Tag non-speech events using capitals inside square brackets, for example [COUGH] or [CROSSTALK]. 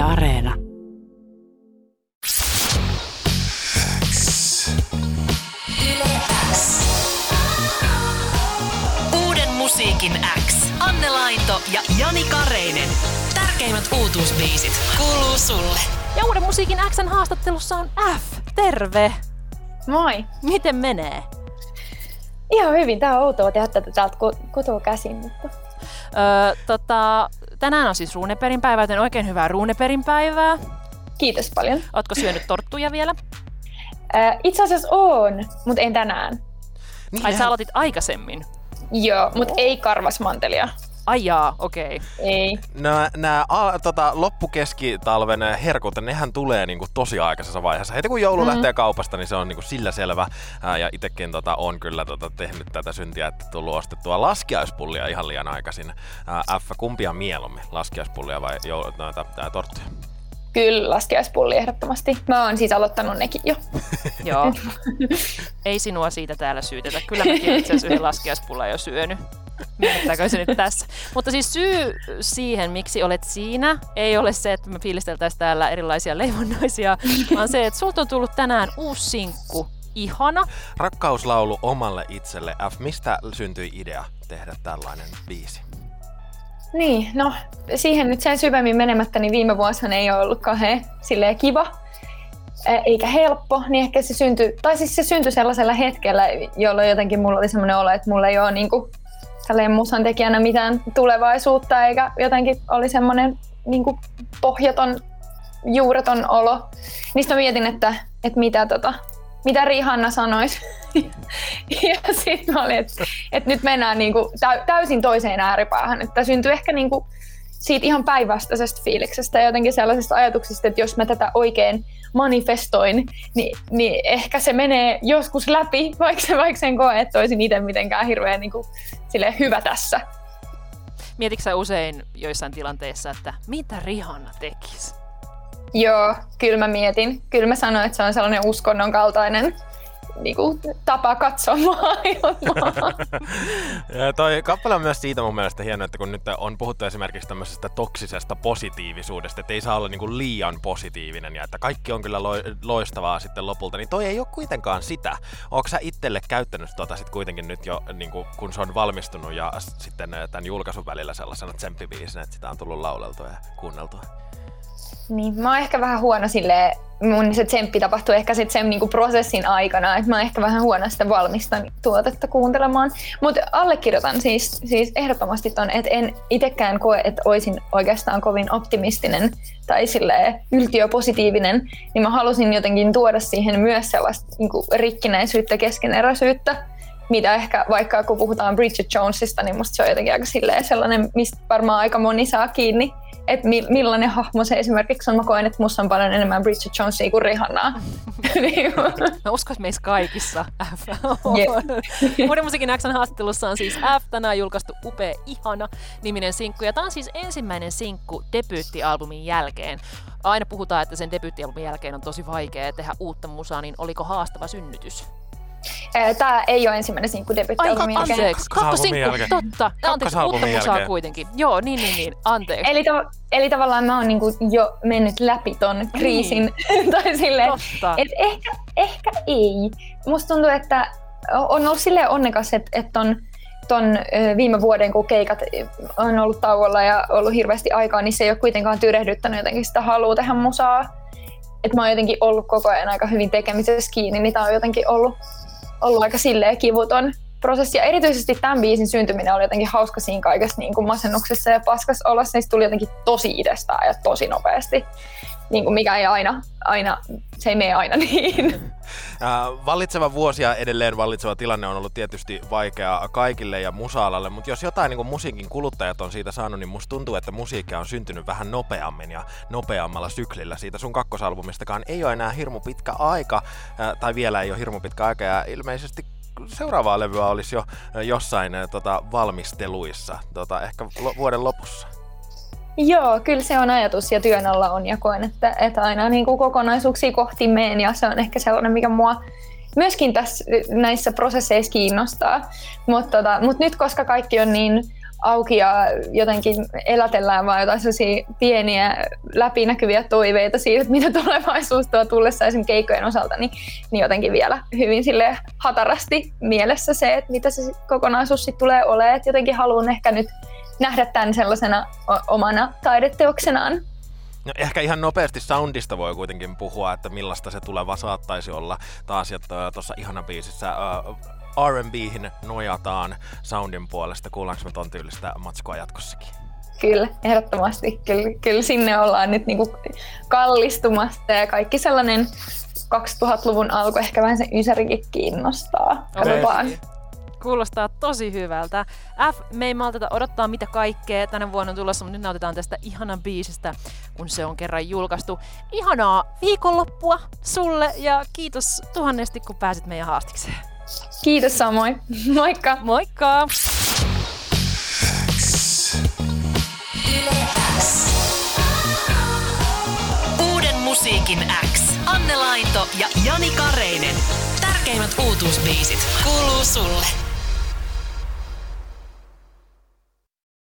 Yle Areena. Uuden musiikin X. Anne Lainto ja Jani Kareinen. Tärkeimmät uutuusbiisit kuuluu sulle. Ja uuden musiikin Xn haastattelussa on F. Terve! Moi! Miten menee? Ihan hyvin. Tää on outoa tehdä tätä täältä kotoa käsin, mutta... Öö, tota, tänään on siis ruuneperin päivä, joten oikein hyvää ruuneperin päivää. Kiitos paljon. Ootko syönyt torttuja vielä? Äh, itse asiassa on, mutta en tänään. Niin, Ai sä aloitit aikaisemmin? Joo, mutta ei karvasmantelia. Ai jaa, okei. Okay. Ei. Nämä, nämä a, tota, loppukeskitalven herkut, nehän tulee niinku tosi aikaisessa vaiheessa. Heti kun joulu mm-hmm. lähtee kaupasta, niin se on niinku sillä selvä. Ää, ja itsekin tota, on kyllä tota, tehnyt tätä syntiä, että tullut ostettua laskiaispullia ihan liian aikaisin. Ää, F, kumpia mieluummin, laskiaispullia vai joulu, noita, tää, torttuja? Kyllä, laskiaispulli ehdottomasti. Mä oon siis aloittanut nekin jo. [LAUGHS] Joo. Ei sinua siitä täällä syytetä. Kyllä mäkin itse asiassa yhden laskiaispulla jo syönyt. Myönnettäkö se nyt tässä? Mutta siis syy siihen, miksi olet siinä, ei ole se, että me fiilisteltäisiin täällä erilaisia leivonnaisia, vaan se, että sulta on tullut tänään uusi sinkku. Ihana. Rakkauslaulu omalle itselle. F, mistä syntyi idea tehdä tällainen biisi? Niin, no siihen nyt sen syvemmin menemättä, niin viime vuosina ei ole ollut kauhean silleen kiva eikä helppo, niin ehkä se syntyi, tai siis se syntyi sellaisella hetkellä, jolloin jotenkin mulla oli semmoinen olo, että mulla ei ole niin kuin, tälleen musan tekijänä mitään tulevaisuutta, eikä jotenkin oli semmoinen niin pohjaton, juureton olo. Niistä mietin, että, että mitä, tota, mitä Rihanna sanoisi. [LAUGHS] ja sitten mä olin, että, että nyt mennään niin kuin täysin toiseen ääripäähän. Että syntyi ehkä niin kuin siitä ihan päinvastaisesta fiiliksestä ja jotenkin sellaisesta ajatuksesta, että jos mä tätä oikein manifestoin, niin, niin ehkä se menee joskus läpi, [LAUGHS] vaikka, se, vaikka sen koe, että olisin itse mitenkään hirveän niin kuin, hyvä tässä. Mietitkö sä usein joissain tilanteissa, että mitä Rihanna tekisi? Joo, kyllä mä mietin. Kyllä mä sanoin, että se on sellainen uskonnon kaltainen niin kuin, tapa katsoa [LAUGHS] maailmaa. [LAUGHS] ja toi kappale on myös siitä mun mielestä hieno, että kun nyt on puhuttu esimerkiksi tämmöisestä toksisesta positiivisuudesta, että ei saa olla niin kuin liian positiivinen ja että kaikki on kyllä loistavaa sitten lopulta, niin toi ei ole kuitenkaan sitä. Onko sä itselle käyttänyt tota sit kuitenkin nyt jo, niin kuin, kun se on valmistunut ja sitten tämän julkaisun välillä sellaisena tsemppibiisinä, että sitä on tullut lauleltua ja kuunneltua? Niin, mä oon ehkä vähän huono sille mun se tsemppi tapahtuu ehkä sit sen niinku prosessin aikana, että mä oon ehkä vähän huono sitä valmistan tuotetta kuuntelemaan. Mutta allekirjoitan siis, siis ehdottomasti ton, että en itsekään koe, että olisin oikeastaan kovin optimistinen tai sille yltiöpositiivinen, niin mä halusin jotenkin tuoda siihen myös sellaista niinku rikkinäisyyttä, keskeneräisyyttä, mitä ehkä vaikka kun puhutaan Bridget Jonesista, niin musta se on jotenkin aika sellainen, mistä varmaan aika moni saa kiinni että mi- millainen hahmo se esimerkiksi on. Mä koen, että musta on paljon enemmän Bridget Jonesia kuin Rihannaa. [LAUGHS] Niin. Mä uskon, että meissä kaikissa F yeah. [LAUGHS] Muiden musiikin Xn haastattelussa on siis F tänään julkaistu upea Ihana niminen sinkku. Ja tämä on siis ensimmäinen sinkku debyyttialbumin jälkeen. Aina puhutaan, että sen debyyttialbumin jälkeen on tosi vaikea tehdä uutta musaa, niin oliko haastava synnytys? Tämä ei ole ensimmäinen sinkku debyttialbumin jälkeen. Anteeksi, kakkosinkku, totta. Anteeksi, uutta musaa kuitenkin. Joo, niin, niin, niin, anteeksi. Eli, to, eli tavallaan mä oon niinku jo mennyt läpi ton niin. kriisin. Niin. [LAUGHS] tai silleen, että ehkä, ehkä ei. Musta tuntuu, että on ollut silleen onnekas, että, että on ton viime vuoden, kun keikat on ollut tauolla ja ollut hirveästi aikaa, niin se ei ole kuitenkaan tyrehdyttänyt jotenkin sitä halua tehdä musaa. Että mä oon jotenkin ollut koko ajan aika hyvin tekemisessä kiinni, niin tää on jotenkin ollut ollut aika silleen kivuton prosessi. Ja erityisesti tämän biisin syntyminen oli jotenkin hauska siinä kaikessa niin kuin masennuksessa ja paskassa olossa. Se tuli jotenkin tosi itsestään ja tosi nopeasti. Niin kuin mikä ei aina, aina, se ei mene aina [LAUGHS] niin. Vallitseva vuosi ja edelleen vallitseva tilanne on ollut tietysti vaikea kaikille ja musaalalle, mutta jos jotain niin kuin musiikin kuluttajat on siitä saanut, niin musta tuntuu, että musiikkia on syntynyt vähän nopeammin ja nopeammalla syklillä. Siitä sun kakkosalbumistakaan ei ole enää hirmu pitkä aika, tai vielä ei ole hirmu pitkä aika, ja ilmeisesti seuraavaa levyä olisi jo jossain tota, valmisteluissa, tota, ehkä vuoden lopussa. Joo, kyllä se on ajatus ja työn alla on ja koen, että, että aina niin kuin kokonaisuuksia kohti meen ja se on ehkä sellainen, mikä mua myöskin tässä näissä prosesseissa kiinnostaa. Mutta tota, mut nyt koska kaikki on niin auki ja jotenkin elätellään vaan jotain sellaisia pieniä läpinäkyviä toiveita siitä, että mitä tulevaisuus tuo tullessa esimerkiksi keikkojen osalta, niin, niin jotenkin vielä hyvin sille hatarasti mielessä se, että mitä se kokonaisuus sitten tulee olemaan. Että jotenkin haluan ehkä nyt nähdä tämän sellaisena omana taideteoksenaan. No, ehkä ihan nopeasti soundista voi kuitenkin puhua, että millaista se tuleva saattaisi olla. Taas, tuossa ihana biisissä uh, R&Bhin nojataan soundin puolesta. Kuullaanko me ton tyylistä matskoa jatkossakin? Kyllä, ehdottomasti. Kyllä, kyllä sinne ollaan nyt niinku kallistumassa ja kaikki sellainen 2000-luvun alku ehkä vähän se ysärikin kiinnostaa. Katsotaan. Okay. Kuulostaa tosi hyvältä. F, me ei malteta odottaa mitä kaikkea tänä vuonna on tulossa, mutta nyt nautitaan tästä ihanan biisistä, kun se on kerran julkaistu. Ihanaa viikonloppua sulle ja kiitos tuhannesti, kun pääsit meidän haastikseen. Kiitos samoin. [LAUGHS] Moikka. Moikka. Uuden musiikin X. Anne Laito ja Jani Kareinen. Tärkeimmät uutuusbiisit kuuluu sulle.